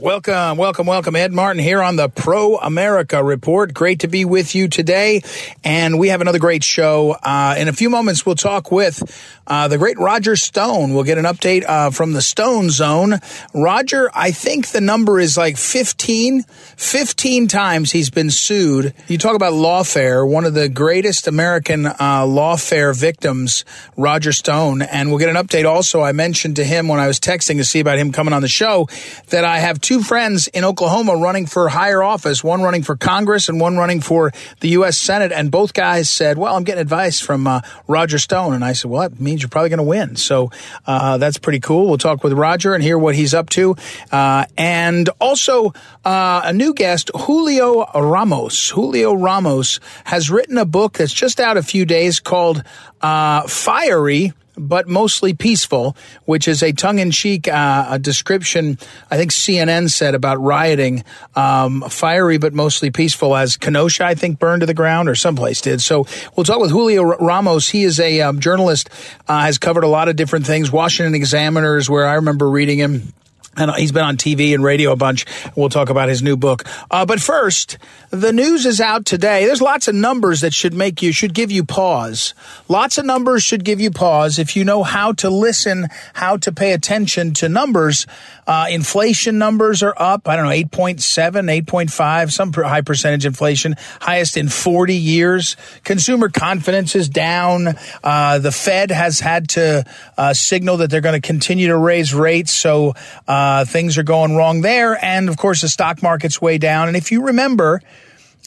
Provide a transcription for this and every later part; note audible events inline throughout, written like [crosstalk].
Welcome, welcome, welcome. Ed Martin here on the Pro America Report. Great to be with you today. And we have another great show. Uh, in a few moments, we'll talk with uh, the great Roger Stone. We'll get an update uh, from the Stone Zone. Roger, I think the number is like 15. 15 times he's been sued. You talk about lawfare, one of the greatest American uh, lawfare victims, Roger Stone. And we'll get an update also. I mentioned to him when I was texting to see about him coming on the show that I have two friends in Oklahoma running for higher office, one running for Congress and one running for the U.S. Senate. And both guys said, Well, I'm getting advice from uh, Roger Stone. And I said, Well, that means you're probably going to win. So uh, that's pretty cool. We'll talk with Roger and hear what he's up to. Uh, and also, uh, a new guest, Julio Ramos. Julio Ramos has written a book that's just out a few days called uh, Fiery but mostly peaceful, which is a tongue-in-cheek uh, description. I think CNN said about rioting, um, fiery but mostly peaceful, as Kenosha I think burned to the ground or someplace did. So we'll talk with Julio Ramos. He is a um, journalist, uh, has covered a lot of different things. Washington Examiners, where I remember reading him and he's been on TV and radio a bunch. We'll talk about his new book. Uh, but first, the news is out today. There's lots of numbers that should make you, should give you pause. Lots of numbers should give you pause if you know how to listen, how to pay attention to numbers. Uh, inflation numbers are up. I don't know, 8.7, 8.5, some high percentage inflation, highest in 40 years. Consumer confidence is down. Uh, the Fed has had to uh, signal that they're going to continue to raise rates. So, uh, things are going wrong there. And of course, the stock market's way down. And if you remember,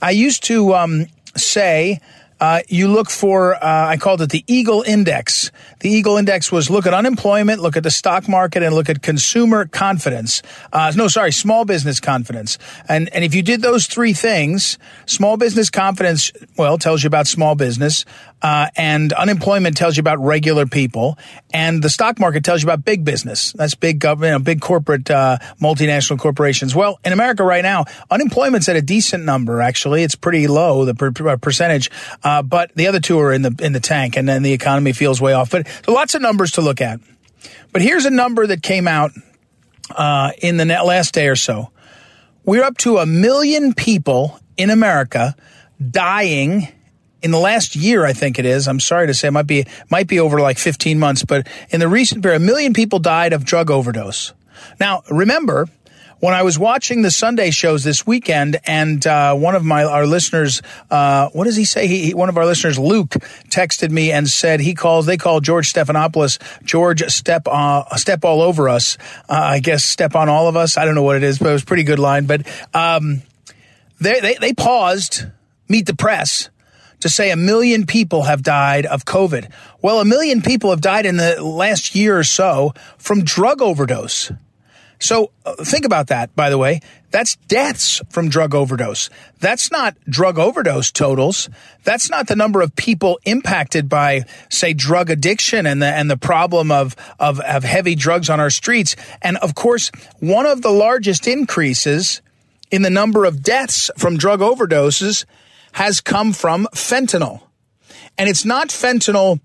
I used to um, say, uh, you look for, uh, I called it the Eagle Index. The Eagle Index was look at unemployment, look at the stock market, and look at consumer confidence. Uh, no, sorry, small business confidence. And, and if you did those three things, small business confidence, well, tells you about small business. Uh, and unemployment tells you about regular people, and the stock market tells you about big business. That's big government, you know, big corporate, uh, multinational corporations. Well, in America right now, unemployment's at a decent number. Actually, it's pretty low the per- per- percentage, uh, but the other two are in the in the tank, and then the economy feels way off. But lots of numbers to look at. But here's a number that came out uh, in the last day or so. We're up to a million people in America dying in the last year, I think it is. I'm sorry to say, it might be might be over like 15 months, but in the recent period, a million people died of drug overdose. Now, remember, when I was watching the Sunday shows this weekend, and uh, one of my our listeners, uh, what does he say? He, one of our listeners, Luke, texted me and said he calls. They call George Stephanopoulos George Step uh, Step all over us. Uh, I guess step on all of us. I don't know what it is, but it was pretty good line. But um, they, they they paused. Meet the press to say a million people have died of COVID. Well, a million people have died in the last year or so from drug overdose. So uh, think about that, by the way. That's deaths from drug overdose. That's not drug overdose totals. That's not the number of people impacted by, say, drug addiction and the, and the problem of, of, of heavy drugs on our streets. And of course, one of the largest increases in the number of deaths from drug overdoses has come from fentanyl. And it's not fentanyl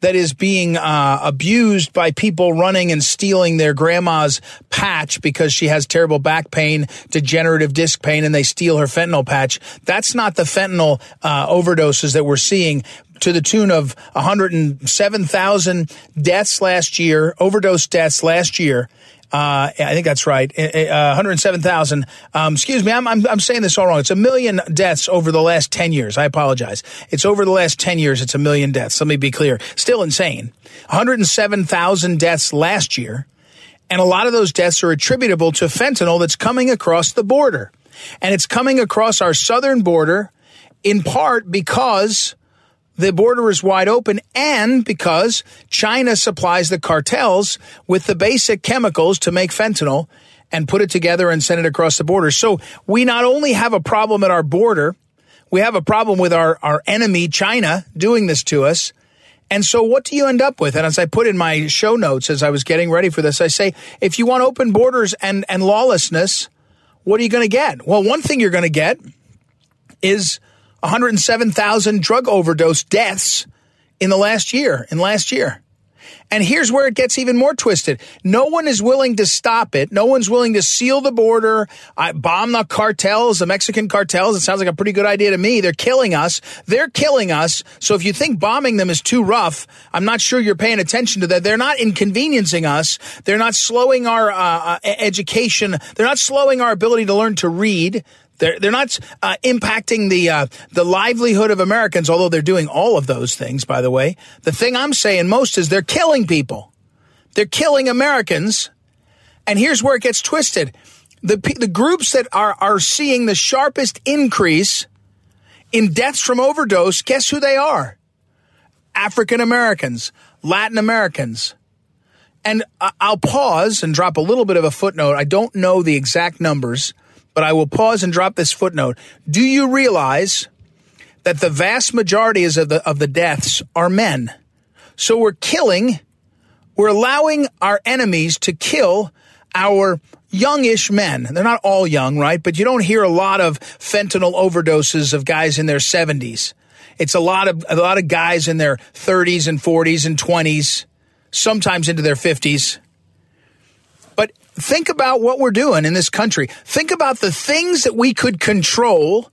that is being uh, abused by people running and stealing their grandma's patch because she has terrible back pain, degenerative disc pain, and they steal her fentanyl patch. That's not the fentanyl uh, overdoses that we're seeing to the tune of 107,000 deaths last year, overdose deaths last year. Uh, I think that's right. Uh, 107,000. Um, excuse me, I'm, I'm, I'm saying this all wrong. It's a million deaths over the last 10 years. I apologize. It's over the last 10 years. It's a million deaths. Let me be clear. Still insane. 107,000 deaths last year. And a lot of those deaths are attributable to fentanyl that's coming across the border. And it's coming across our southern border in part because the border is wide open and because China supplies the cartels with the basic chemicals to make fentanyl and put it together and send it across the border. So we not only have a problem at our border, we have a problem with our, our enemy, China, doing this to us. And so what do you end up with? And as I put in my show notes as I was getting ready for this, I say, if you want open borders and, and lawlessness, what are you going to get? Well, one thing you're going to get is 107,000 drug overdose deaths in the last year, in last year. And here's where it gets even more twisted. No one is willing to stop it. No one's willing to seal the border, bomb the cartels, the Mexican cartels. It sounds like a pretty good idea to me. They're killing us. They're killing us. So if you think bombing them is too rough, I'm not sure you're paying attention to that. They're not inconveniencing us. They're not slowing our uh, uh education. They're not slowing our ability to learn to read. They're they're not uh, impacting the uh, the livelihood of Americans, although they're doing all of those things. By the way, the thing I'm saying most is they're killing people. They're killing Americans, and here's where it gets twisted: the the groups that are are seeing the sharpest increase in deaths from overdose. Guess who they are? African Americans, Latin Americans. And I'll pause and drop a little bit of a footnote. I don't know the exact numbers but I will pause and drop this footnote. Do you realize that the vast majority of the, of the deaths are men? So we're killing, we're allowing our enemies to kill our youngish men. They're not all young, right? But you don't hear a lot of fentanyl overdoses of guys in their 70s. It's a lot of a lot of guys in their 30s and 40s and 20s, sometimes into their 50s think about what we're doing in this country. Think about the things that we could control.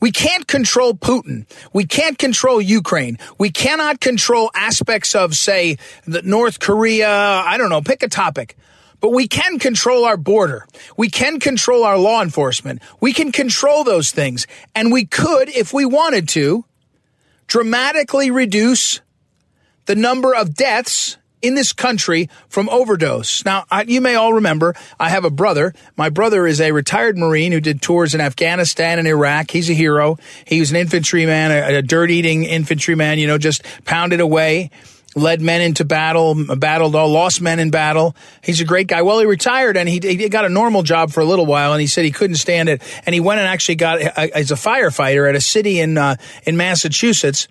We can't control Putin. We can't control Ukraine. We cannot control aspects of, say, the North Korea. I don't know, pick a topic. But we can control our border. We can control our law enforcement. We can control those things. And we could, if we wanted to, dramatically reduce the number of deaths in this country from overdose. Now, I, you may all remember, I have a brother. My brother is a retired Marine who did tours in Afghanistan and Iraq. He's a hero. He was an infantryman, a, a dirt eating infantryman, you know, just pounded away led men into battle, battled all, lost men in battle. He's a great guy. Well, he retired and he, he got a normal job for a little while, and he said he couldn't stand it, and he went and actually got as a firefighter at a city in uh, in Massachusetts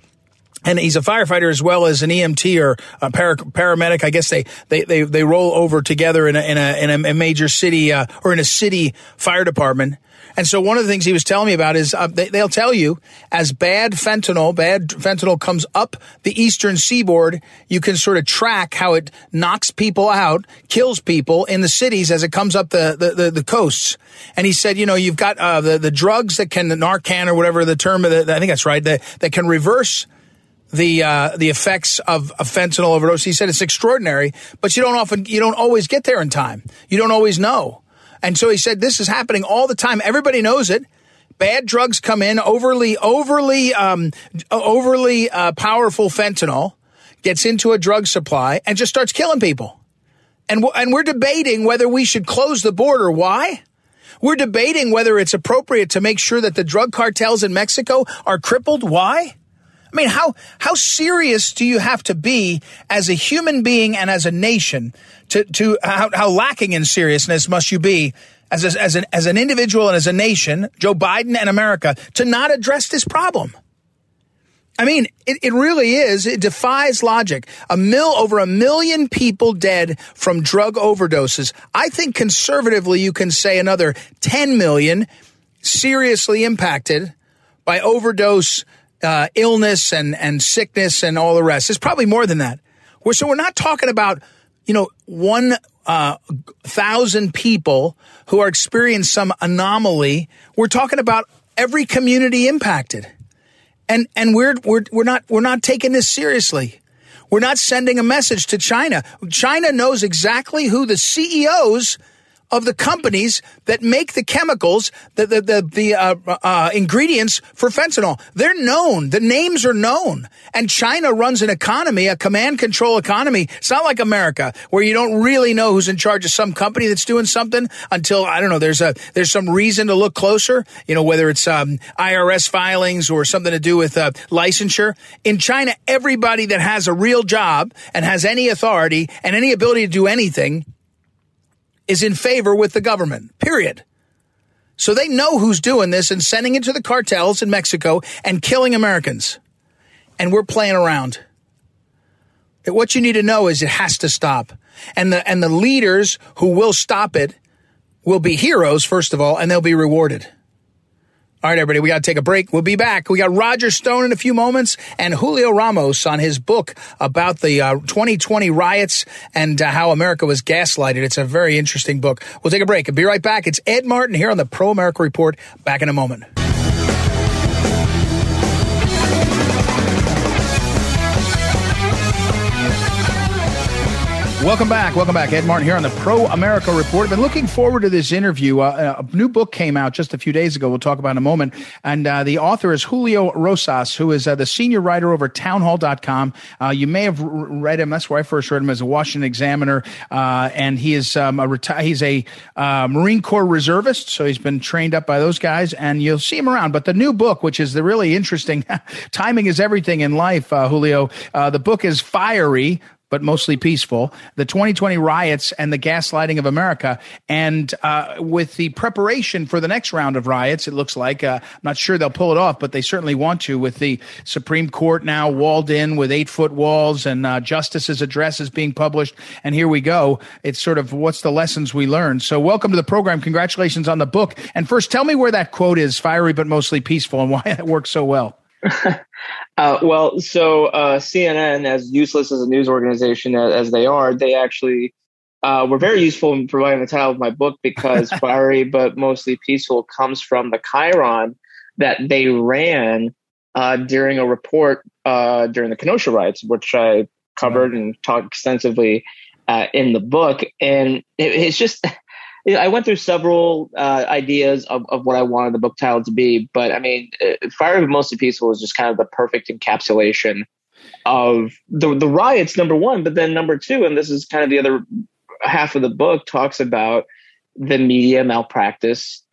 and he's a firefighter as well as an EMT or a para, paramedic. I guess they, they, they, they roll over together in a, in a, in a major city, uh, or in a city fire department. And so one of the things he was telling me about is uh, they, will tell you as bad fentanyl, bad fentanyl comes up the eastern seaboard, you can sort of track how it knocks people out, kills people in the cities as it comes up the, the, the, the coasts. And he said, you know, you've got uh, the, the drugs that can, the Narcan or whatever the term, I think that's right, that, that can reverse the uh, the effects of, of fentanyl overdose. He said it's extraordinary, but you don't often you don't always get there in time. You don't always know. And so he said this is happening all the time. Everybody knows it. Bad drugs come in, overly overly um, overly uh, powerful fentanyl gets into a drug supply and just starts killing people. And and we're debating whether we should close the border. Why? We're debating whether it's appropriate to make sure that the drug cartels in Mexico are crippled. Why? I mean, how, how serious do you have to be as a human being and as a nation to, to how, how lacking in seriousness must you be as, a, as, an, as an individual and as a nation, Joe Biden and America, to not address this problem? I mean, it, it really is. It defies logic. A mill, over a million people dead from drug overdoses. I think conservatively, you can say another 10 million seriously impacted by overdose uh, illness and, and sickness and all the rest. It's probably more than that. We're, so we're not talking about, you know, one uh, thousand people who are experiencing some anomaly. We're talking about every community impacted. And, and we're, we're, we're not, we're not taking this seriously. We're not sending a message to China. China knows exactly who the CEOs of the companies that make the chemicals, the the the, the uh, uh, ingredients for fentanyl. They're known. The names are known. And China runs an economy, a command control economy. It's not like America where you don't really know who's in charge of some company that's doing something until I don't know. There's a there's some reason to look closer. You know whether it's um, IRS filings or something to do with uh, licensure. In China, everybody that has a real job and has any authority and any ability to do anything is in favor with the government, period. So they know who's doing this and sending it to the cartels in Mexico and killing Americans. And we're playing around. What you need to know is it has to stop. And the, and the leaders who will stop it will be heroes, first of all, and they'll be rewarded. All right, everybody, we got to take a break. We'll be back. We got Roger Stone in a few moments and Julio Ramos on his book about the uh, 2020 riots and uh, how America was gaslighted. It's a very interesting book. We'll take a break and be right back. It's Ed Martin here on the Pro America Report. Back in a moment. Welcome back. Welcome back. Ed Martin here on the Pro America Report. I've been looking forward to this interview. Uh, a new book came out just a few days ago. We'll talk about in a moment. And uh, the author is Julio Rosas, who is uh, the senior writer over at townhall.com. Uh, you may have read him. That's where I first heard him as a Washington Examiner. Uh, and he is um, a reti- he's a uh, Marine Corps reservist. So he's been trained up by those guys. And you'll see him around. But the new book, which is the really interesting, [laughs] timing is everything in life, Julio. the book is Fiery but mostly peaceful, the 2020 riots and the gaslighting of America. And uh, with the preparation for the next round of riots, it looks like, uh, I'm not sure they'll pull it off, but they certainly want to, with the Supreme Court now walled in with eight foot walls and uh, justices' addresses being published. And here we go. It's sort of what's the lessons we learned. So, welcome to the program. Congratulations on the book. And first, tell me where that quote is fiery but mostly peaceful and why [laughs] it works so well. [laughs] Uh, well, so uh, CNN, as useless as a news organization as, as they are, they actually uh, were very useful in providing the title of my book because [laughs] fiery but mostly peaceful comes from the chyron that they ran uh, during a report uh, during the Kenosha riots, which I covered and talked extensively uh, in the book. And it, it's just I went through several uh, ideas of, of what I wanted the book title to be, but I mean, uh, Fiery but Mostly Peaceful is just kind of the perfect encapsulation of the the riots. Number one, but then number two, and this is kind of the other half of the book talks about the media malpractice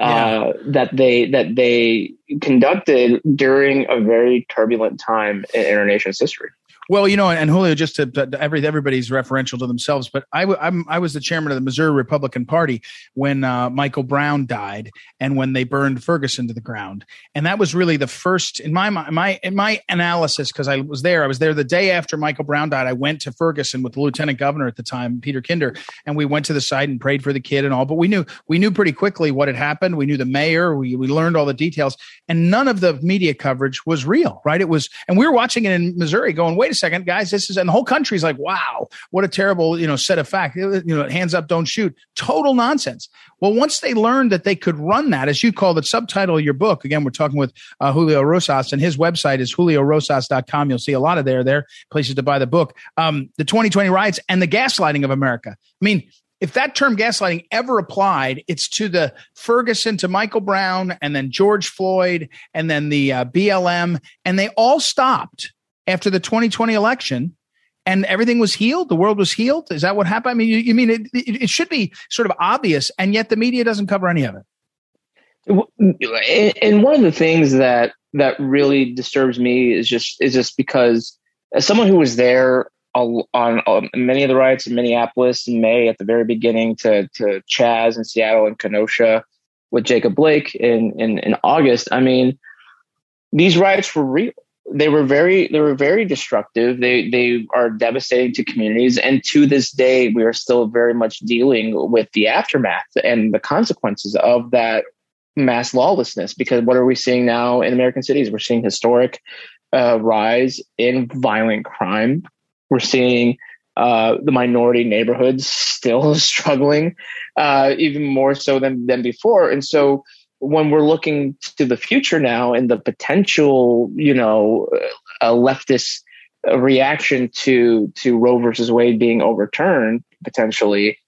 uh, yeah. that they that they conducted during a very turbulent time in our nation's history. Well, you know, and Julio, just to, to every everybody's referential to themselves, but I, I'm, I was the chairman of the Missouri Republican Party when uh, Michael Brown died and when they burned Ferguson to the ground, and that was really the first in my my in my analysis because I was there. I was there the day after Michael Brown died. I went to Ferguson with the lieutenant governor at the time, Peter Kinder, and we went to the site and prayed for the kid and all. But we knew we knew pretty quickly what had happened. We knew the mayor. We we learned all the details, and none of the media coverage was real. Right? It was, and we were watching it in Missouri, going, "Wait a second, guys, this is, and the whole country's like, wow, what a terrible, you know, set of facts. You know, hands up, don't shoot. Total nonsense. Well, once they learned that they could run that, as you call the subtitle of your book, again, we're talking with uh, Julio Rosas, and his website is juliorosas.com. You'll see a lot of there, there, places to buy the book. Um, the 2020 riots and the gaslighting of America. I mean, if that term gaslighting ever applied, it's to the Ferguson, to Michael Brown, and then George Floyd, and then the uh, BLM, and they all stopped after the 2020 election and everything was healed the world was healed? Is that what happened? I mean you, you mean it, it, it, should be sort of obvious and yet the media doesn't cover any of it. And one of the things that that really disturbs me is just is just because as someone who was there on, on many of the riots in minneapolis in may at the very beginning to to chaz in seattle and kenosha with jacob blake in in, in august i mean these riots were real they were very they were very destructive. They they are devastating to communities. And to this day we are still very much dealing with the aftermath and the consequences of that mass lawlessness. Because what are we seeing now in american cities? We're seeing historic uh, rise in violent crime. We're seeing uh, the minority neighborhoods still [laughs] struggling uh, even more so than than before. And so when we're looking to the future now and the potential, you know, a leftist reaction to to Roe versus Wade being overturned potentially,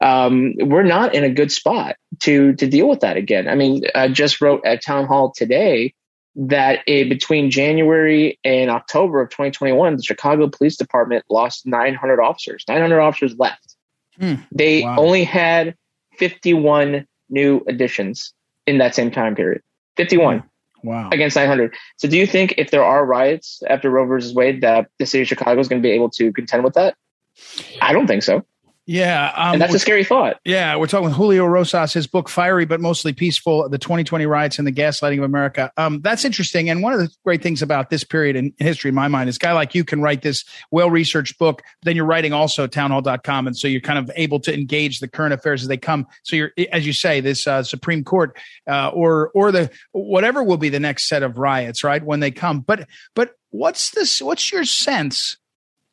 um, we're not in a good spot to to deal with that again. I mean, I just wrote at town hall today that a, between January and October of 2021, the Chicago Police Department lost 900 officers. 900 officers left. Hmm. They wow. only had 51 new additions in that same time period. 51. Hmm. Wow. Against 900. So do you think if there are riots after Roe versus Wade that the city of Chicago is going to be able to contend with that? I don't think so. Yeah, um, and that's a scary thought. Yeah, we're talking with Julio Rosas, his book "Fiery but Mostly Peaceful: The 2020 Riots and the Gaslighting of America." Um, that's interesting, and one of the great things about this period in history, in my mind, is a guy like you can write this well-researched book. Then you're writing also townhall.com, and so you're kind of able to engage the current affairs as they come. So you're, as you say, this uh, Supreme Court uh, or or the whatever will be the next set of riots, right when they come. But but what's this? What's your sense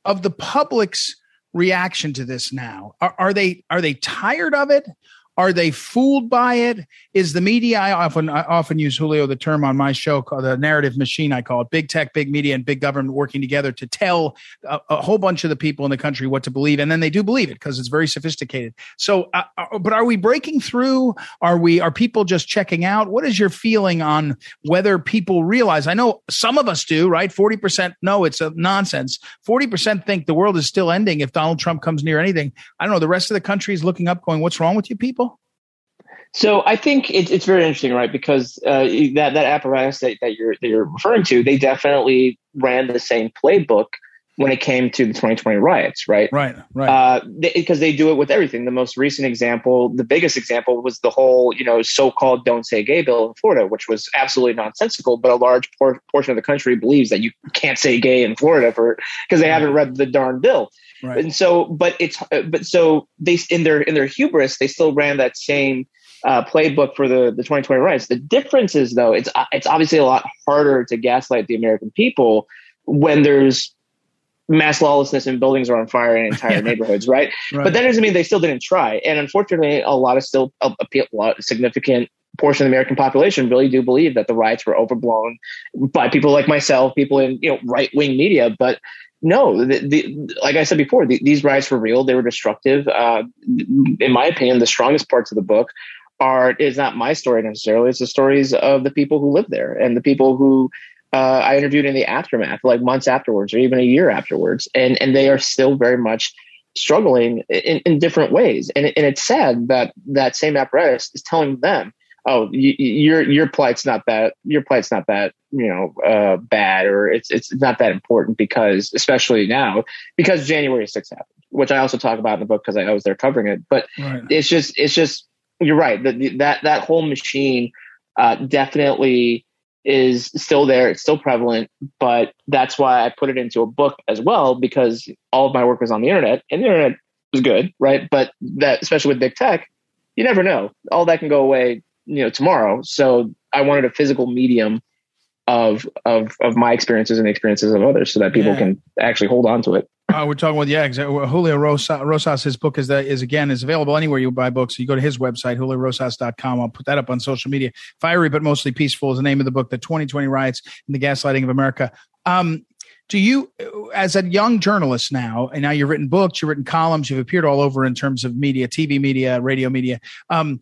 of the public's reaction to this now? Are, are, they are they tired of it? Are they fooled by it? Is the media? I often I often use Julio the term on my show called the narrative machine. I call it big tech, big media, and big government working together to tell a, a whole bunch of the people in the country what to believe, and then they do believe it because it's very sophisticated. So, uh, uh, but are we breaking through? Are we? Are people just checking out? What is your feeling on whether people realize? I know some of us do, right? Forty percent no, it's a nonsense. Forty percent think the world is still ending if Donald Trump comes near anything. I don't know. The rest of the country is looking up, going, "What's wrong with you people?" So I think it, it's very interesting, right? Because uh, that that apparatus that, that you're that you're referring to, they definitely ran the same playbook when it came to the 2020 riots, right? Right, right. Because uh, they, they, do it with everything. The most recent example, the biggest example, was the whole you know so-called "Don't Say Gay" bill in Florida, which was absolutely nonsensical. But a large por- portion of the country believes that you can't say "gay" in Florida for because they haven't read the darn bill. Right. And so, but it's but so they in their in their hubris, they still ran that same uh, playbook for the, the 2020 riots. The difference is though, it's it's obviously a lot harder to gaslight the American people when there's mass lawlessness and buildings are on fire in entire [laughs] neighborhoods, right? right? But that doesn't mean they still didn't try. And unfortunately, a lot of still a, a lot significant portion of the American population really do believe that the riots were overblown by people like myself, people in you know right wing media. But no, the, the, like I said before, the, these riots were real. They were destructive. Uh, in my opinion, the strongest parts of the book are is not my story necessarily. It's the stories of the people who live there and the people who uh, I interviewed in the aftermath, like months afterwards or even a year afterwards, and and they are still very much struggling in, in different ways. And, and it's sad that that same apparatus is telling them, "Oh, you, your your plight's not that your plight's not that you know uh, bad, or it's it's not that important because, especially now, because January 6th happened, which I also talk about in the book because I, I was there covering it. But right. it's just it's just you're right. That that that whole machine uh, definitely is still there. It's still prevalent, but that's why I put it into a book as well because all of my work was on the internet, and the internet was good, right? But that, especially with big tech, you never know. All that can go away, you know, tomorrow. So I wanted a physical medium of of of my experiences and the experiences of others, so that people yeah. can actually hold on to it. Uh, we're talking with yeah, exactly. Julio Rosas, Rosas. His book is that is again is available anywhere you buy books. You go to his website, juliorosas.com. I'll put that up on social media. Fiery but mostly peaceful is the name of the book. The 2020 riots and the gaslighting of America. Um, do you as a young journalist now and now you've written books you've written columns you've appeared all over in terms of media tv media radio media um,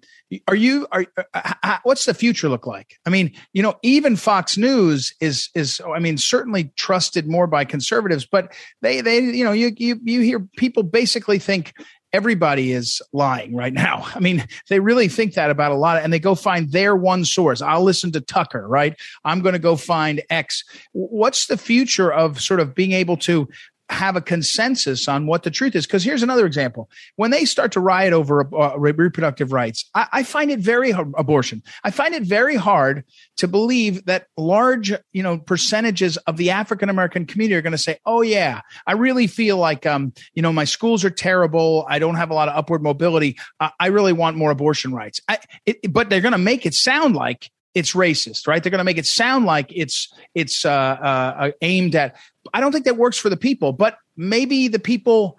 are you are uh, uh what's the future look like? I mean you know even fox news is is i mean certainly trusted more by conservatives but they they you know you you, you hear people basically think everybody is lying right now. [laughs] I mean, they really think that about a lot, and they go find their one source. I'll listen to Tucker, right? I'm going to go find X. What's the future of sort of being able to have a consensus on what the truth is. Because here's another example: when they start to riot over uh, reproductive rights, I, I, find it very abortion. I find it very hard to believe that large, you know, percentages of the African American community are going to say, "Oh yeah, I really feel like, um, you know, my schools are terrible. I don't have a lot of upward mobility. Uh, I really want more abortion rights." I, it, but they're going to make it sound like it's racist, right? They're going to make it sound like it's it's uh, uh, aimed at. I don't think that works for the people, but maybe the people.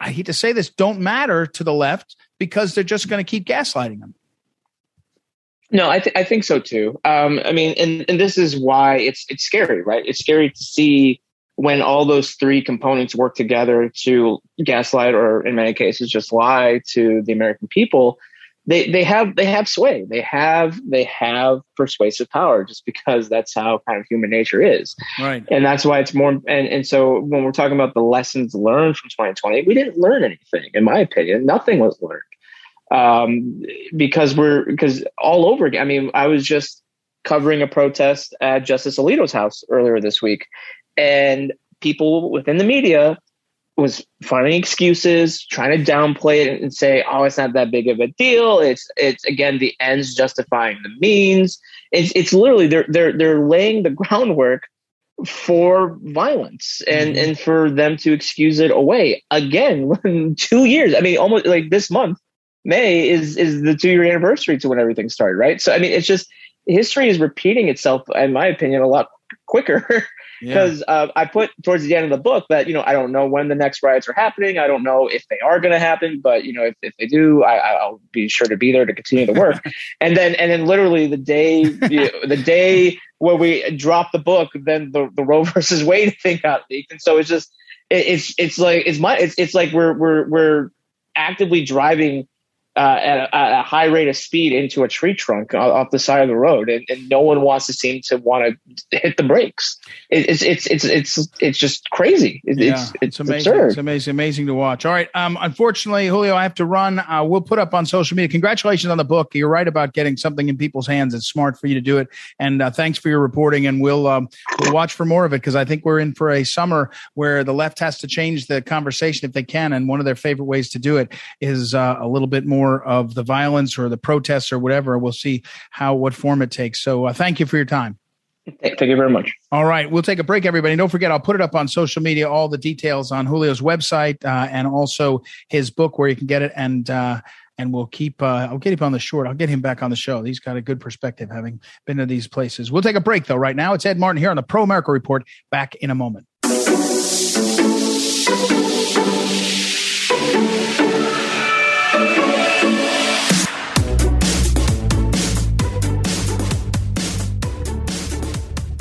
I hate to say this, don't matter to the left because they're just going to keep gaslighting them. No, I, th- I think so too. Um, I mean, and, and this is why it's it's scary, right? It's scary to see when all those three components work together to gaslight or in many cases just lie to the American people, they they have they have sway. They have they have persuasive power just because that's how kind of human nature is. Right. And that's why it's more and, and so when we're talking about the lessons learned from 2020, we didn't learn anything, in my opinion. Nothing was learned. Um, because we're because all over again. I mean, I was just covering a protest at Justice Alito's house earlier this week and people within the media was finding excuses, trying to downplay it and say, "Oh, it's not that big of a deal." It's it's again the ends justifying the means. It's it's literally they're they're they're laying the [laughs] groundwork for violence and mm-hmm. and for them to excuse it away again. [laughs] two years. I mean, almost like this month, May is is the two year anniversary to when everything started, right? So I mean, it's just history is repeating itself, in my opinion, a lot quicker [laughs] because yeah. uh, I put towards the end of the book that you know I don't know when the next riots are happening. I don't know if they are going to happen, but you know if, if they do, I, will be sure to be there to continue the work. [laughs] and then and then literally the day you know, the day where we drop the book, then the, the Roe [laughs] versus Wade thing got leaked, and so it's just it, it's it's like it's my it's it's like we're we're we're actively driving uh, at, a, at, a, high rate of speed into a tree trunk off the side of the road, and, and no one wants to seem to want to hit the brakes. It, it's it's it's it's it's just crazy. It, yeah, it's, it's, amazing. Absurd. It's amazing, amazing to watch. All right, um, unfortunately, Julio, I have to run. Uh, we'll put up on social media. Congratulations on the book. You're right about getting something in people's hands. It's smart for you to do it, and uh, thanks for your reporting. And we'll um, we'll watch for more of it because I think we're in for a summer where the left has to change the conversation if they can, and one of their favorite ways to do it is uh, a little bit more more of the violence or the protests or whatever. We'll see how what form it takes. So uh, thank you for your time. Thank you very much. All right, we'll take a break, everybody. Don't forget, I'll put it up on social media, all the details on Julio's website uh, and also his book where you can get it. And uh, and we'll keep. Uh, I'll get him on the short. I'll get him back on the show. He's got a good perspective, having been to these places. We'll take a break though. Right now, it's Ed Martin here on the Pro America Report. Back in a moment.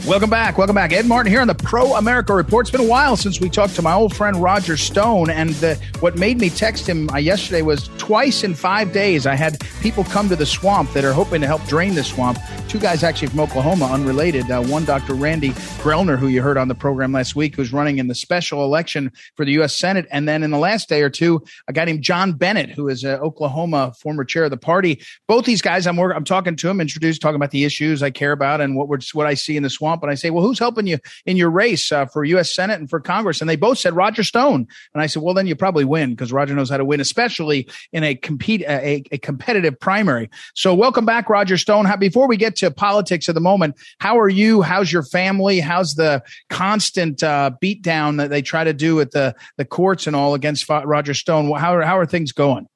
Welcome back. Welcome back. Ed Martin here on the Pro America Report. It's been a while since we talked to my old friend Roger Stone. And the, what made me text him uh, yesterday was twice in five days, I had people come to the swamp that are hoping to help drain the swamp. Two guys actually from Oklahoma, unrelated. Uh, one, Dr. Randy Grellner, who you heard on the program last week, who's running in the special election for the U.S. Senate. And then in the last day or two, a guy named John Bennett, who is an Oklahoma former chair of the party. Both these guys, I'm, I'm talking to them, introduced, talking about the issues I care about and what, we're, what I see in the swamp. And I say, well, who's helping you in your race uh, for U.S. Senate and for Congress? And they both said Roger Stone. And I said, well, then you probably win because Roger knows how to win, especially in a compete a, a competitive primary. So welcome back, Roger Stone. How, before we get to politics at the moment, how are you? How's your family? How's the constant uh, beatdown that they try to do at the the courts and all against Roger Stone? How are, how are things going?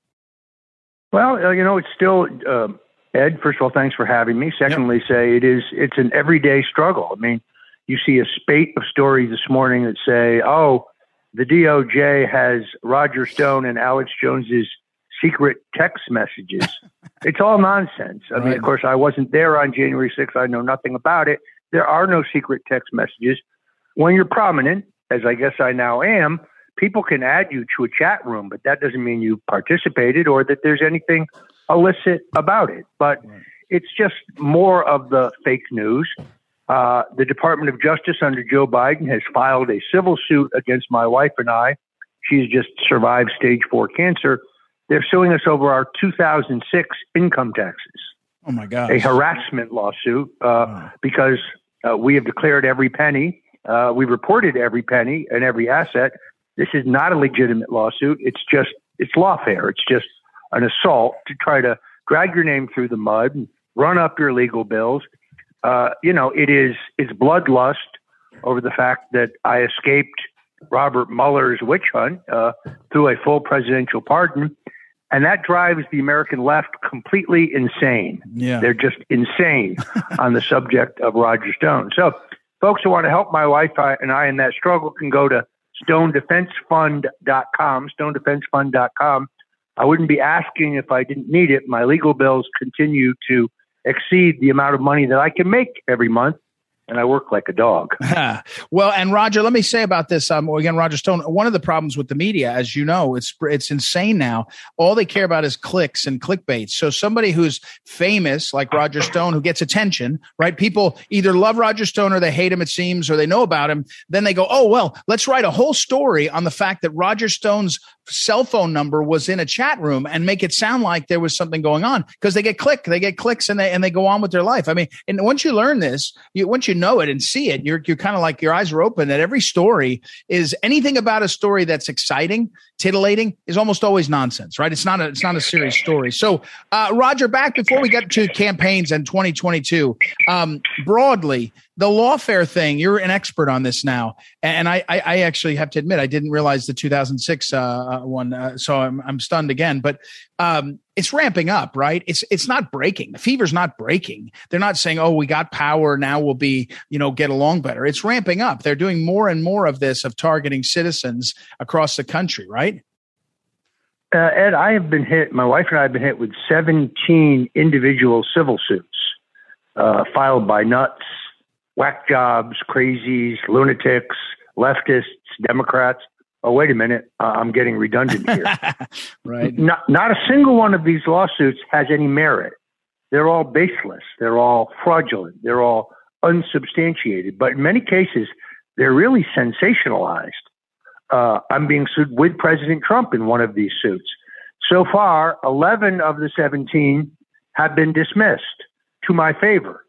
Well, uh, you know, it's still uh, Ed, first of all, thanks for having me. Secondly, yep. say it is it's an everyday struggle. I mean, you see a spate of stories this morning that say, "Oh, the DOJ has Roger Stone and Alex Jones's secret text messages." [laughs] it's all nonsense. I right. mean, of course, I wasn't there on January 6th. I know nothing about it. There are no secret text messages. When you're prominent, as I guess I now am, people can add you to a chat room, but that doesn't mean you participated or that there's anything illicit about it. But it's just more of the fake news. Uh, the Department of Justice under Joe Biden has filed a civil suit against my wife and I. She's just survived stage four cancer. They're suing us over our 2006 income taxes. Oh my God! A harassment lawsuit uh, wow. because uh, we have declared every penny, uh, we reported every penny and every asset. This is not a legitimate lawsuit. It's just it's lawfare. It's just an assault to try to drag your name through the mud, and run up your legal bills. Uh, you know, it is it's bloodlust over the fact that I escaped Robert Mueller's witch hunt uh, through a full presidential pardon, and that drives the American left completely insane. Yeah. They're just insane [laughs] on the subject of Roger Stone. So, folks who want to help my wife and I in that struggle can go to stonedefensefund.com, stonedefensefund.com. I wouldn't be asking if I didn't need it. My legal bills continue to exceed the amount of money that I can make every month. And I work like a dog. [laughs] well, and Roger, let me say about this. Um, again, Roger Stone. One of the problems with the media, as you know, it's it's insane now. All they care about is clicks and clickbait. So somebody who's famous, like Roger Stone, who gets attention, right? People either love Roger Stone or they hate him. It seems, or they know about him. Then they go, oh well, let's write a whole story on the fact that Roger Stone's cell phone number was in a chat room and make it sound like there was something going on because they get click, they get clicks, and they and they go on with their life. I mean, and once you learn this, you once you know it and see it, you're you're kind of like your eyes are open that every story is anything about a story that's exciting, titillating is almost always nonsense, right? It's not a it's not a serious story. So, uh, Roger, back before we get to campaigns and 2022, um, broadly, the lawfare thing. You're an expert on this now, and I I, I actually have to admit I didn't realize the 2006 uh, uh, one, uh, so I'm I'm stunned again. But um, it's ramping up, right? It's it's not breaking. The fever's not breaking. They're not saying, "Oh, we got power now. We'll be, you know, get along better." It's ramping up. They're doing more and more of this of targeting citizens across the country, right? Uh, Ed, I have been hit. My wife and I have been hit with 17 individual civil suits uh, filed by nuts, whack jobs, crazies, lunatics, leftists, Democrats oh wait a minute, uh, I'm getting redundant here. [laughs] right. Not not a single one of these lawsuits has any merit. They're all baseless. They're all fraudulent. They're all unsubstantiated. But in many cases, they're really sensationalized. Uh, I'm being sued with President Trump in one of these suits. So far, 11 of the 17 have been dismissed to my favor.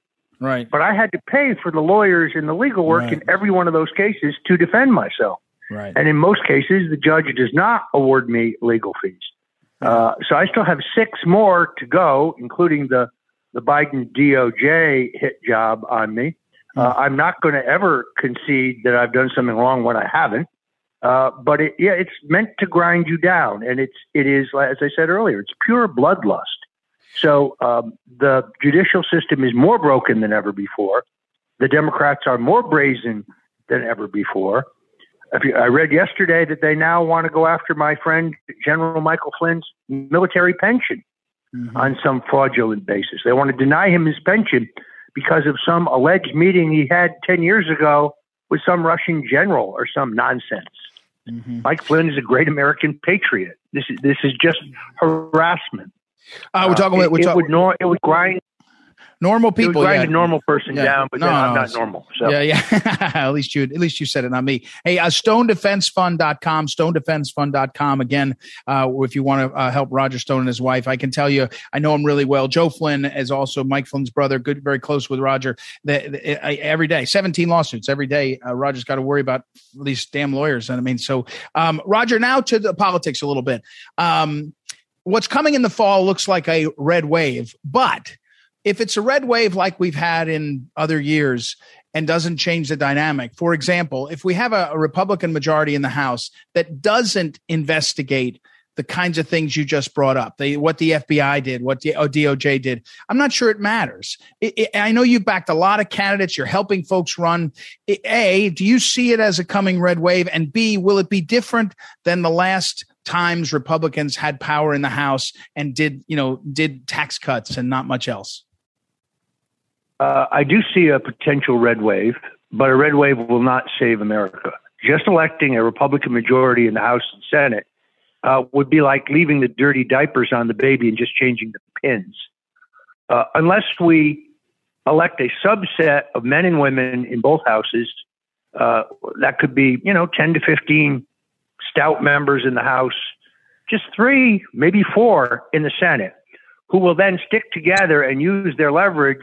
Right. But I had to pay for the lawyers and the legal work right. in every one of those cases to defend myself. Right. And in most cases, the judge does not award me legal fees. Uh, so I still have six more to go, including the, the Biden DOJ hit job on me. Uh, hmm. I'm not going to ever concede that I've done something wrong when I haven't. Uh, but it, yeah, it's meant to grind you down, and it's it is as I said earlier, it's pure bloodlust. So um, the judicial system is more broken than ever before. The Democrats are more brazen than ever before. I read yesterday that they now want to go after my friend General Michael Flynn's military pension mm-hmm. on some fraudulent basis. They want to deny him his pension because of some alleged meeting he had 10 years ago with some Russian general or some nonsense. Mm-hmm. Mike Flynn is a great American patriot. This is this is just harassment. Uh, we're talking. Uh, it, we're it, would nor, it would grind normal people. It grind yeah. a normal person yeah. down, but no, I'm not normal. So. Yeah, yeah. [laughs] at least you, at least you said it, not me. Hey, uh, stonedefensefund.com, stonedefensefund.com. Again, uh, if you want to uh, help Roger Stone and his wife, I can tell you, I know him really well. Joe Flynn is also Mike Flynn's brother, good, very close with Roger. The, the, uh, every day, 17 lawsuits every day. Uh, Roger's got to worry about these damn lawyers. And I mean, so, um, Roger, now to the politics a little bit. Um, what's coming in the fall looks like a red wave, but if it's a red wave like we've had in other years and doesn't change the dynamic, for example, if we have a, a, Republican majority in the House that doesn't investigate the kinds of things you just brought up, they, what the FBI did, what the oh, DOJ did, I'm not sure it matters. It, it, I know you backed a lot of candidates. You're helping folks run. A, do you see it as a coming red wave? And B, will it be different than the last times Republicans had power in the House and did, you know, did tax cuts and not much else? Uh, I do see a potential red wave, but a red wave will not save America. Just electing a Republican majority in the House and Senate uh, would be like leaving the dirty diapers on the baby and just changing the pins. Uh, unless we elect a subset of men and women in both houses, uh, that could be, you know, 10 to 15 stout members in the House, just three, maybe four in the Senate, who will then stick together and use their leverage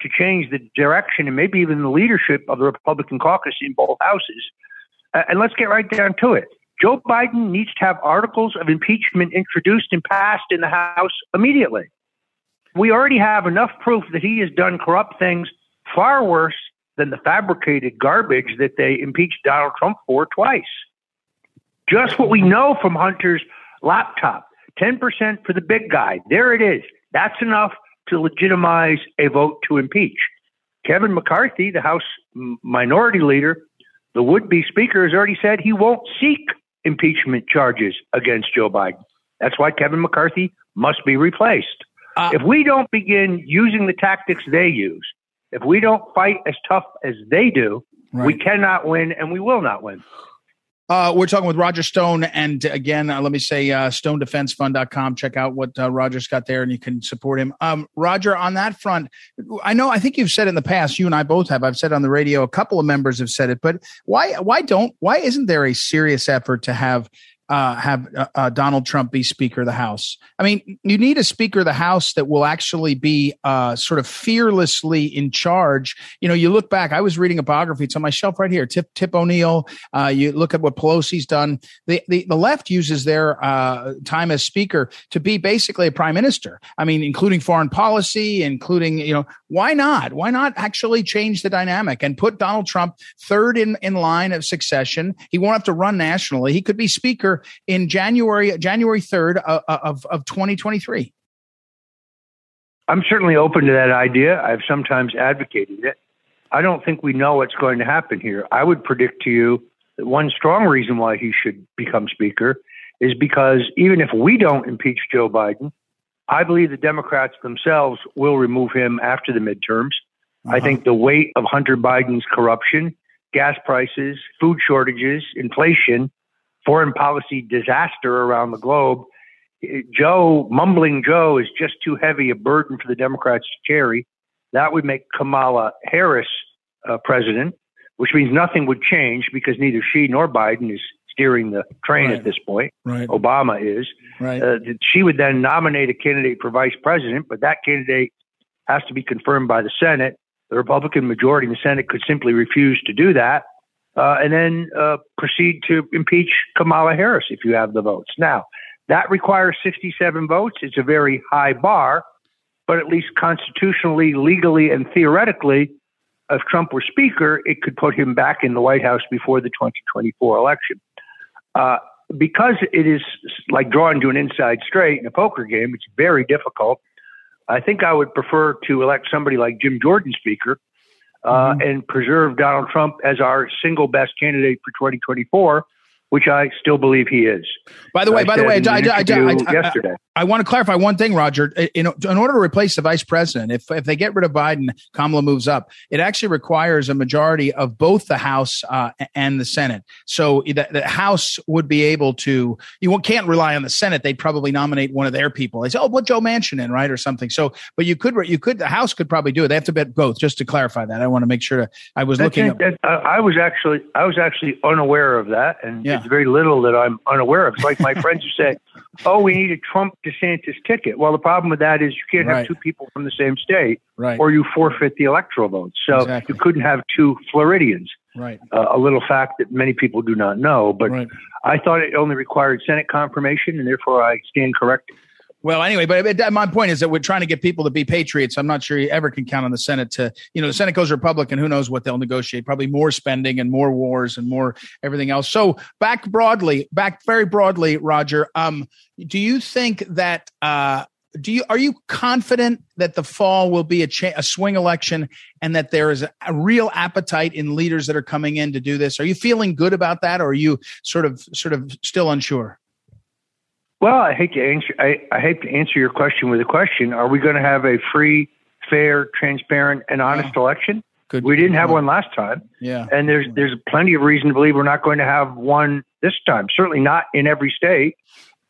to change the direction and maybe even the leadership of the Republican caucus in both houses. Uh, and let's get right down to it. Joe Biden needs to have articles of impeachment introduced and passed in the House immediately. We already have enough proof that he has done corrupt things far worse than the fabricated garbage that they impeached Donald Trump for twice. Just what we know from Hunter's laptop 10% for the big guy. There it is. That's enough to legitimize a vote to impeach. Kevin McCarthy, the House minority leader, the would be speaker, has already said he won't seek impeachment charges against Joe Biden. That's why Kevin McCarthy must be replaced. Uh, if we don't begin using the tactics they use, If we don't fight as tough as they do, Right. we cannot win and we will not win. Uh, we're talking with Roger Stone. And again, uh, let me say uh, stonedefensefund.com. Check out what uh, Roger's got there and you can support him. Um, Roger, on that front, I know, I think you've said in the past, you and I both have, I've said on the radio, a couple of members have said it, but why, why don't, why isn't there a serious effort to have uh, have uh, uh, Donald Trump be Speaker of the House. I mean, you need a Speaker of the House that will actually be uh, sort of fearlessly in charge. You know, you look back. I was reading a biography. It's on my shelf right here. Tip Tip O'Neill. Uh, you look at what Pelosi's done. The the, the left uses their uh, time as Speaker to be basically a Prime Minister. I mean, including foreign policy, including you know, why not? Why not actually change the dynamic and put Donald Trump third in in line of succession? He won't have to run nationally. He could be Speaker in January January third of, of of 2023. I'm certainly open to that idea. I've sometimes advocated it. I don't think we know what's going to happen here. I would predict to you that one strong reason why he should become Speaker is because even if we don't impeach Joe Biden, I believe the Democrats themselves will remove him after the midterms. Uh-huh. I think the weight of Hunter Biden's corruption, gas prices, food shortages, inflation, foreign policy disaster around the globe. Joe, mumbling Joe, is just too heavy a burden for the Democrats to carry. That would make Kamala Harris uh, president, which means nothing would change because neither she nor Biden is steering the train Right. at this point. Right. Obama is. Right. Uh, she would then nominate a candidate for vice president, but that candidate has to be confirmed by the Senate. The Republican majority in the Senate could simply refuse to do that, uh, and then uh, proceed to impeach Kamala Harris if you have the votes. Now, that requires 67 votes. It's a very high bar, but at least constitutionally, legally, and theoretically, if Trump were Speaker, it could put him back in the White House before the 2024 election. Uh, because it is like drawing to an inside straight in a poker game, it's very difficult. I think I would prefer to elect somebody like Jim Jordan Speaker uh, and preserve Donald Trump as our single best candidate for 2024, which I still believe he is. By the way, I by the way, I, I, I, interview I- I- yesterday. I want to clarify one thing, Roger. In, in order to replace the vice president, if if they get rid of Biden, Kamala moves up. It actually requires a majority of both the House uh, and the Senate. So the, the House would be able to. You can't rely on the Senate. They'd probably nominate one of their people. They say, "Oh, put Joe Manchin in, right, or something." So, but you could, you could, the House could probably do it. They have to bet both. Just to clarify that, I want to make sure. To, I was That's looking. it. That- I was actually I was actually unaware of that, and Yeah. It's very little that I'm unaware of. It's like my friends who say, [laughs] "Oh, we need a Trump DeSantis ticket." Well, the problem with that is you can't Right. have two people from the same state, Right. or you forfeit the electoral votes. So Exactly. you couldn't have two Floridians. right. Uh, a little fact that many people do not know, but Right. I thought it only required Senate confirmation, and therefore I stand corrected. Well, anyway, but but my point is that we're trying to get people to be patriots. I'm not sure you ever can count on the Senate to, you know, the Senate goes Republican. Who knows what they'll negotiate? Probably more spending and more wars and more everything else. So back broadly, back very broadly, Roger. Um, do you think that? Uh, do you are you confident that the fall will be a, cha- a swing election and that there is a, a real appetite in leaders that are coming in to do this? Are you feeling good about that, or are you sort of sort of still unsure? Well, I hate to answer. I, I hate to answer your question with a question. Are we going to have a free, fair, transparent, and honest election? Good. We didn't have one last time, Yeah. and there's there's plenty of reason to believe we're not going to have one this time. Certainly not in every state.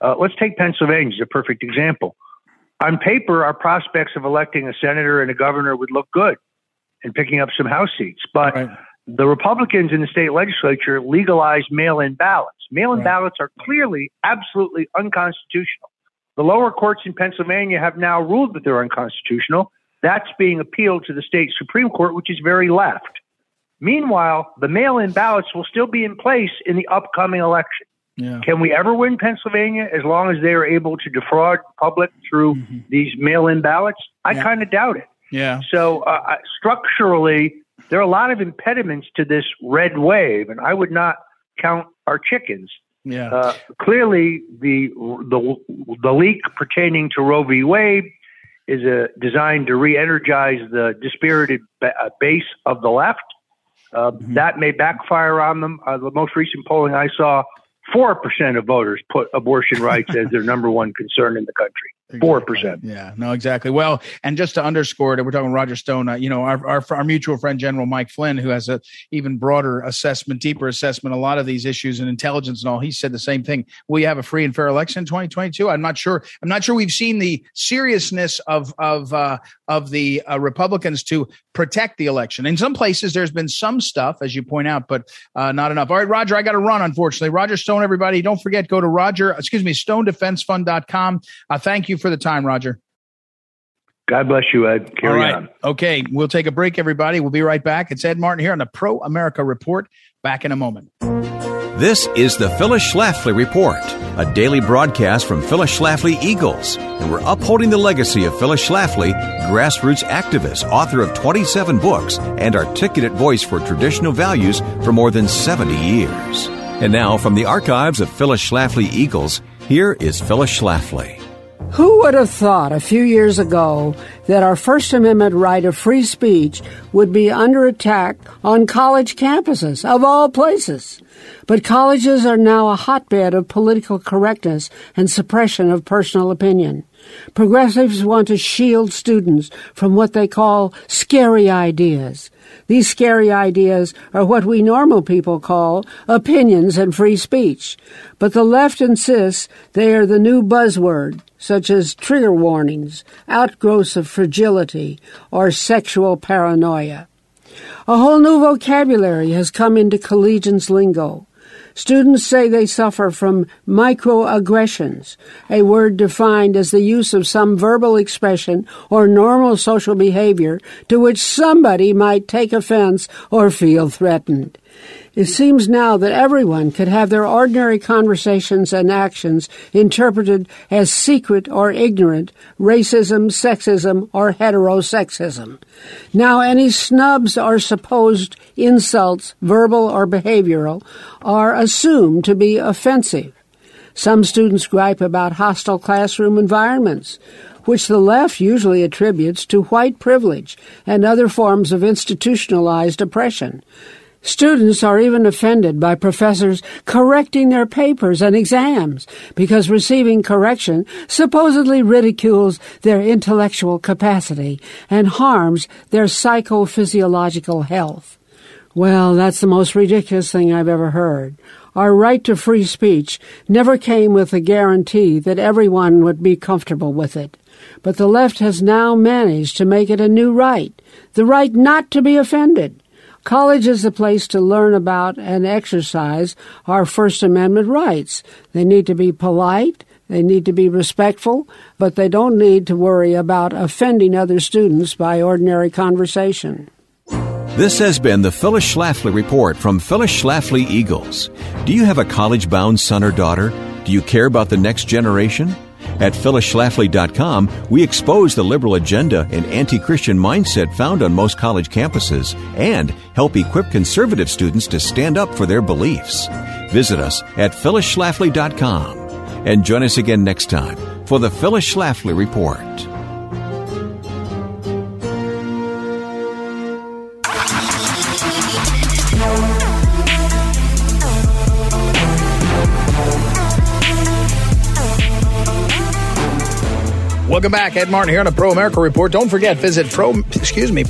Uh, let's take Pennsylvania as a perfect example. On paper, our prospects of electing a senator and a governor would look good, and picking up some House seats. But Right. The Republicans in the state legislature legalized mail-in ballots. Mail-in Right. ballots are clearly, absolutely unconstitutional. The lower courts in Pennsylvania have now ruled that they're unconstitutional. That's being appealed to the state Supreme Court, which is very left. Meanwhile, the mail-in ballots will still be in place in the upcoming election. Yeah. Can we ever win Pennsylvania as long as they are able to defraud the public through these mail-in ballots? I Yeah. kind of doubt it. Yeah. So uh, structurally, there are a lot of impediments to this red wave, and I would not count our chickens. Yeah. Uh, clearly, the, the the leak pertaining to Roe v. Wade is uh, designed to re-energize the dispirited ba- uh, base of the left. Uh, That may backfire on them. Uh, the most recent polling I saw, four percent of voters put abortion rights as their number one concern in the country. Four percent. Yeah, no, exactly. Well, and just to underscore it, we're talking Roger Stone. Uh, you know, our, our, our mutual friend General Mike Flynn, who has a even broader assessment, deeper assessment, a lot of these issues and intelligence and all. He said the same thing. Will you have a free and fair election in 2022? I'm not sure. I'm not sure we've seen the seriousness of of uh, of the uh, Republicans to protect the election. In some places, there's been some stuff, as you point out, but uh, not enough. All right, Roger, I got to run. Unfortunately, Roger Stone. Everybody, don't forget go to Roger. Excuse me, StoneDefenseFund.com. Uh, thank you for the time, Roger. God bless you, Ed. Carry All right. on. Okay, we'll take a break, everybody. We'll be right back. It's Ed Martin here on the Pro America Report. Back in a moment. This is the Phyllis Schlafly Report, a daily broadcast from Phyllis Schlafly Eagles. And we're upholding the legacy of Phyllis Schlafly, grassroots activist, author of 27 books, and articulate voice for traditional values for more than 70 years. And now, from the archives of Phyllis Schlafly Eagles, here is Phyllis Schlafly. Who would have thought a few years ago that our First Amendment right of free speech would be under attack on college campuses, of all places? But colleges are now a hotbed of political correctness and suppression of personal opinion. Progressives want to shield students from what they call scary ideas. These scary ideas are what we normal people call opinions and free speech. But the left insists they are the new buzzword, such as trigger warnings, outgrowths of fragility, or sexual paranoia. A whole new vocabulary has come into collegians' lingo. Students say they suffer from microaggressions, a word defined as the use of some verbal expression or normal social behavior to which somebody might take offense or feel threatened. It seems now that everyone could have their ordinary conversations and actions interpreted as secret or ignorant, racism, sexism, or heterosexism. Now any snubs or supposed insults, verbal or behavioral, are assumed to be offensive. Some students gripe about hostile classroom environments, which the left usually attributes to white privilege and other forms of institutionalized oppression. Students are even offended by professors correcting their papers and exams because receiving correction supposedly ridicules their intellectual capacity and harms their psychophysiological health. Well, that's the most ridiculous thing I've ever heard. Our right to free speech never came with a guarantee that everyone would be comfortable with it. But the left has now managed to make it a new right, the right not to be offended. College is the place to learn about and exercise our First Amendment rights. They need to be polite, they need to be respectful, but they don't need to worry about offending other students by ordinary conversation. This has been the Phyllis Schlafly Report from Phyllis Schlafly Eagles. Do you have a college bound son or daughter? Do you care about the next generation? At phyllisschlafly.com, we expose the liberal agenda and anti Christian mindset found on most college campuses and help equip conservative students to stand up for their beliefs. Visit us at phyllisschlafly.com and join us again next time for the Phyllis Schlafly Report. Welcome back. Ed Martin here on a Pro America Report. Don't forget, visit Pro, excuse me,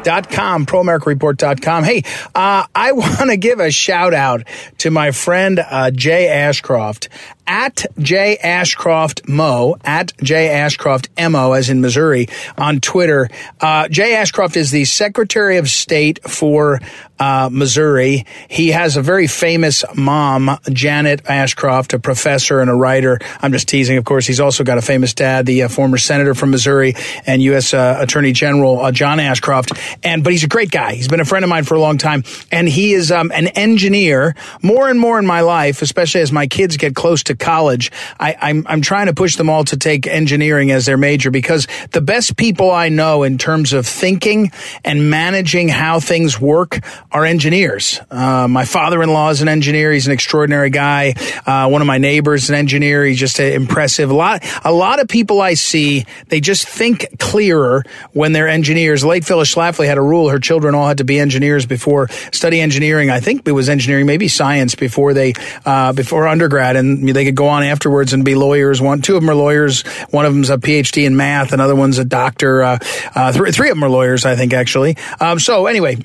ProAmericaReport.com, ProAmericaReport.com. Hey, uh, I [laughs] want to give a shout out to my friend, uh, Jay Ashcroft at Jay Ashcroft Mo, at Jay Ashcroft Mo, as in Missouri, on Twitter. Uh, Jay Ashcroft is the Secretary of State for uh, Missouri. He has a very famous mom, Janet Ashcroft, a professor and a writer. I'm just teasing, of course. He's also got a famous dad, the uh, former senator from Missouri and U.S. Uh, Attorney General uh, John Ashcroft. And but he's a great guy. He's been a friend of mine for a long time, and he is um, an engineer. More and more in my life, especially as my kids get close to college, I, I'm I'm trying to push them all to take engineering as their major because the best people I know in terms of thinking and managing how things work are engineers. Uh, my father-in-law is an engineer. He's an extraordinary guy. Uh, one of my neighbors is an engineer. He's just impressive. A lot, a lot of people I see, they just think clearer when they're engineers. Late Phyllis Schlafly Had a rule: her children all had to be engineers before study engineering. I think it was engineering, maybe science before they uh, before undergrad, and they could go on afterwards and be lawyers. One, two of them are lawyers. One of them's a PhD in math. Another one's a doctor. Uh, uh, th- three of them are lawyers, I think, actually. Um, so anyway,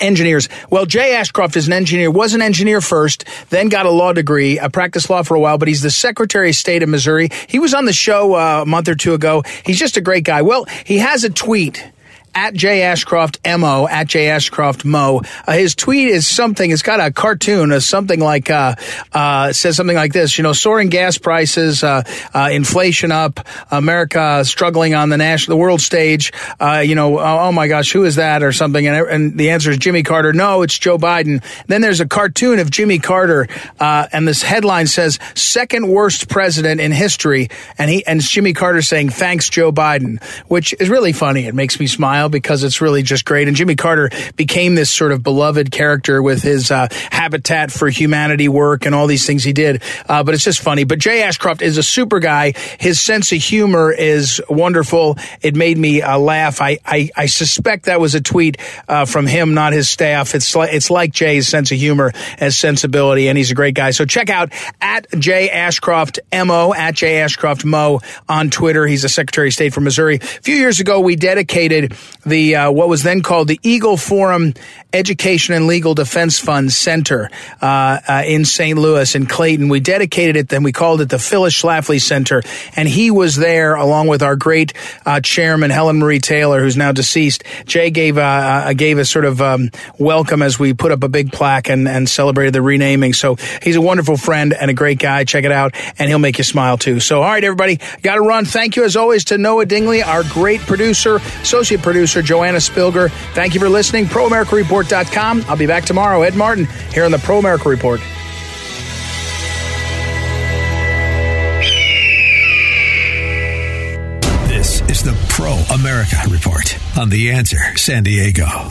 engineers. Well, Jay Ashcroft is an engineer, was an engineer first, then got a law degree, uh, practiced law for a while, but he's the Secretary of State of Missouri. He was on the show uh, a month or two ago. He's just a great guy. Well, he has a tweet at Jay Ashcroft Mo at Jay Ashcroft Mo. Uh, his tweet is something. It's got a cartoon, of something like uh, uh, says something like this. You know, soaring gas prices, uh, uh, inflation up, America struggling on the national, the world stage. Uh, you know, oh, oh, my gosh, who is that or something? And, and, the answer is Jimmy Carter. No, it's Joe Biden. Then there's a cartoon of Jimmy Carter, and this headline says second worst president in history, and he and Jimmy Carter saying thanks Joe Biden, which is really funny. It makes me smile because it's really just great. And Jimmy Carter became this sort of beloved character with his uh, Habitat for Humanity work and all these things he did. Uh, but it's just funny. But Jay Ashcroft is a super guy. His sense of humor is wonderful. It made me uh, laugh. I, I, I, suspect that was a tweet uh, from him, not his staff. It's like, it's like Jay's sense of humor as sensibility, and he's a great guy. So check out at Jay Ashcroft Mo at Jay Ashcroft Mo on Twitter. He's the Secretary of State for Missouri. A few years ago, we dedicated the uh, what was then called the Eagle Forum Education and Legal Defense Fund Center uh, uh, in St. Louis in Clayton. We dedicated it, then we called it the Phyllis Schlafly Center, and he was there along with our great uh, chairman Helen Marie Taylor, who's now deceased. Jay gave uh, uh, gave a sort of um, welcome as we put up a big plaque and, and celebrated the renaming. So he's a wonderful friend and a great guy. Check it out, and he'll make you smile too. So all right, everybody, got to run. Thank you as always to Noah Dingley, our great producer, associate producer Joanna Spilger. Thank you for listening. Pro America Report ProAmericaReport.com. I'll be back tomorrow. Ed Martin here on the Pro America Report. This is the Pro America Report on The Answer San Diego.